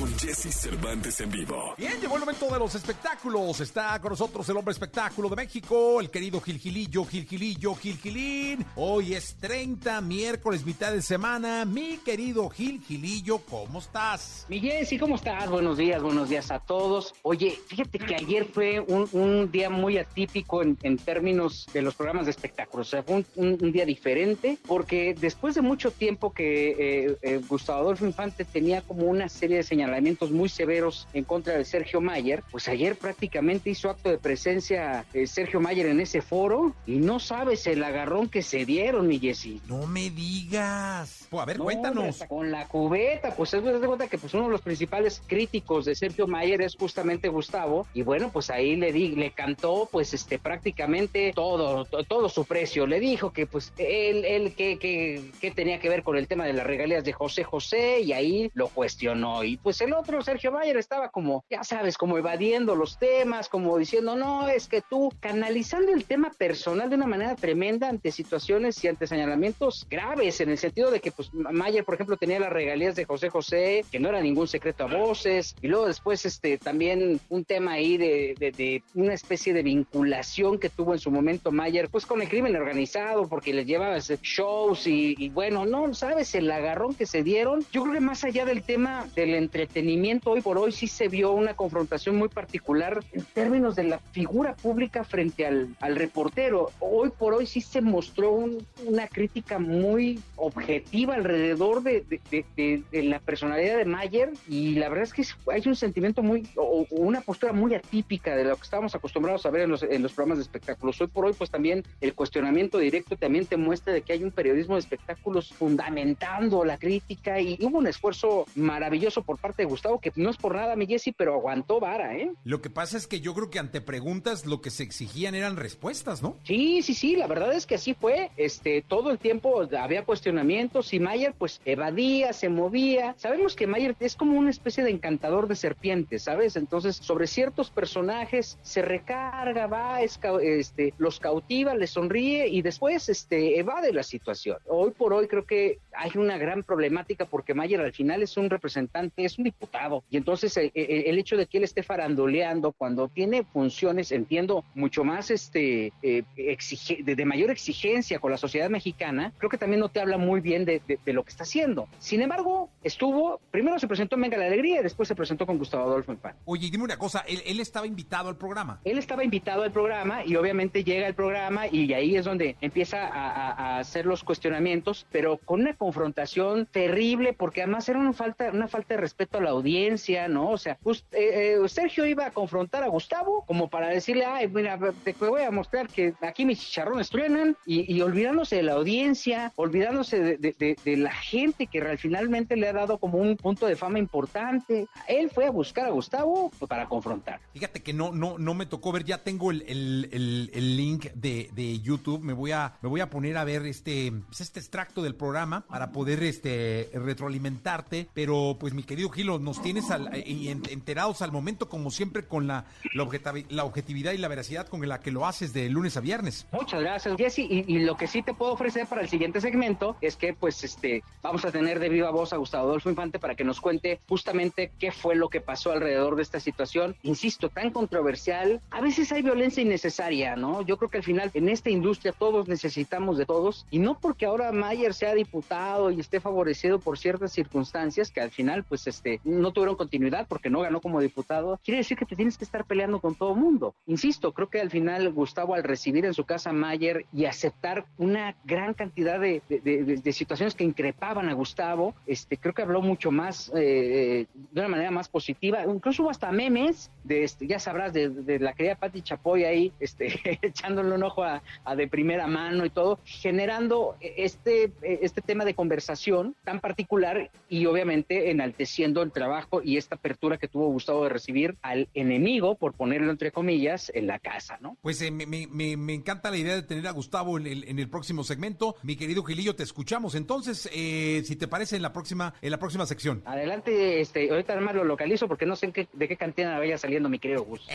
con Jesse Cervantes en vivo. Bien, llegó el momento de los espectáculos. Está con nosotros el hombre espectáculo de México, el querido Gil Gilillo, Gil Gilillo, Gil Gilín. Hoy es 30, miércoles, mitad de semana. Mi querido Gil Gilillo, ¿cómo estás? Mi Jessy, ¿cómo estás? Buenos días, buenos días a todos. Oye, fíjate que ayer fue un, un día muy atípico en, en, términos de los programas de espectáculos. O sea, fue un, un, un día diferente porque después de mucho tiempo que eh, eh, Gustavo Adolfo Infante tenía como una serie de señalamientos muy severos en contra de Sergio Mayer, pues ayer prácticamente hizo acto de presencia eh, Sergio Mayer en ese foro y no sabes el agarrón que se dieron, mi Jessy. No me digas. Pues, a ver, No, cuéntanos. Con la cubeta, pues es de cuenta que pues uno de los principales críticos de Sergio Mayer es justamente Gustavo y bueno, pues ahí le di, le cantó pues este prácticamente todo, to- todo su precio. Le dijo que pues él, él que, que, que tenía que ver con el tema de las regalías de José José y ahí lo cuestionó. Y pues el otro, Sergio Mayer, estaba como, ya sabes, como evadiendo los temas, como diciendo, no, es que tú canalizando el tema personal de una manera tremenda ante situaciones y ante señalamientos graves, en el sentido de que pues Mayer, por ejemplo, tenía las regalías de José José, que no era ningún secreto a voces, y luego después este también un tema ahí de, de- de una especie de vinculación que tuvo en su momento Mayer, pues con el crimen organizado, porque les llevaba shows y, y bueno, no, sabes, el agarrón que se dieron, yo creo que más allá del tema del entretenimiento, hoy por hoy sí se vio una confrontación muy particular en términos de la figura pública frente al, al reportero. Hoy por hoy sí se mostró un- una crítica muy objetiva alrededor de, de- de- de- la personalidad de Mayer y la verdad es que hay un sentimiento muy, o, o una postura muy atípica de lo que estábamos acostumbrados a ver en los, en los programas de espectáculos. Hoy por hoy pues también el cuestionamiento directo también te muestra de que hay un periodismo de espectáculos fundamentando la crítica y hubo un esfuerzo maravilloso por parte de Gustavo que no es por nada mi Jesse, pero aguantó vara, ¿eh? Lo que pasa es que yo creo que ante preguntas lo que se exigían eran respuestas, ¿no? Sí, sí, sí, la verdad es que así fue. Este, todo el tiempo había cuestionamientos y Mayer pues evadía, se movía. Sabemos que Mayer es como una especie de encantador de serpientes, ¿sabes? Entonces, sobre ciertos personajes se recarga, va, es este, los cautiva, les sonríe y después este, evade la situación. Hoy por hoy creo que hay una gran problemática porque Mayer al final es un representante, es diputado. Y entonces el, el- el hecho de que él esté faranduleando cuando tiene funciones, entiendo, mucho más este eh, exige- de, mayor exigencia con la sociedad mexicana, creo que también no te habla muy bien de lo que está haciendo. Sin embargo, estuvo, primero se presentó en Venga la Alegría y después se presentó con Gustavo Adolfo Infante. Oye, y dime una cosa, él, él estaba invitado al programa. Él estaba invitado al programa y obviamente llega al programa y ahí es donde empieza a, a- a hacer los cuestionamientos, pero con una confrontación terrible porque además era una falta, una falta de respeto a la audiencia, ¿no? O sea, just- eh, eh, Sergio iba a confrontar a Gustavo como para decirle, ay, mira, te voy a mostrar que aquí mis chicharrones truenan y, y olvidándose de la audiencia, olvidándose de, de- de- de la gente que real- finalmente le ha dado como un punto de fama importante. Él fue a buscar a Gustavo para confrontar. Fíjate que no, no, no me tocó ver, ya tengo el, el- el- el link de, de YouTube, me voy a, me voy a poner a ver este, pues, este extracto del programa para poder este retroalimentarte, pero pues mi querido Gilo, nos tienes al- enterados al momento como siempre con la, la, objetavi- la objetividad y la veracidad con la que lo haces de lunes a viernes. Muchas gracias, Jesse. Y, y lo que sí te puedo ofrecer para el siguiente segmento es que, pues, este, vamos a tener de viva voz a Gustavo Adolfo Infante para que nos cuente justamente qué fue lo que pasó alrededor de esta situación. Insisto, tan controversial. A veces hay violencia innecesaria, ¿no? Yo creo que al final en esta industria todos necesitamos de todos y no porque ahora Mayer sea diputado y esté favorecido por ciertas circunstancias que al final, pues, este, no tuvieron continuidad porque no ganó como diputado. Quiere decir que te tienes que estar peleando con todo mundo. Insisto, creo que al final Gustavo al recibir en su casa a Mayer y aceptar una gran cantidad de, de- de- de- situaciones que increpaban a Gustavo, este, creo que habló mucho más, eh, de una manera más positiva. Incluso hubo hasta memes de, este, ya sabrás, de, la querida Patti Chapoy ahí, este, echándole un ojo a, de primera mano y todo, generando este, este tema de conversación tan particular y obviamente enalteciendo el trabajo y esta apertura que tuvo Gustavo de recibir al enemigo, por ponerlo entre comillas, en la casa, ¿no? Pues eh, me- me- me encanta la idea de tener a Gustavo en el, en el próximo segmento. Mi querido Gilillo, te escuchamos. Entonces, eh, si te parece, en la próxima, en la próxima sección. Adelante, este, ahorita además lo localizo porque no sé en de qué cantina vaya saliendo mi querido Gus.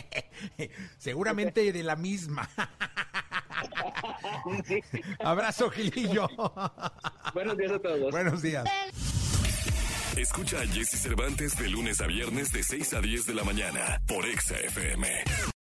Seguramente de la misma. Abrazo, Gilillo. Buenos días a todos. Buenos días. Escucha a Jesse Cervantes de lunes a viernes de 6 a 10 de la mañana por Exa FM.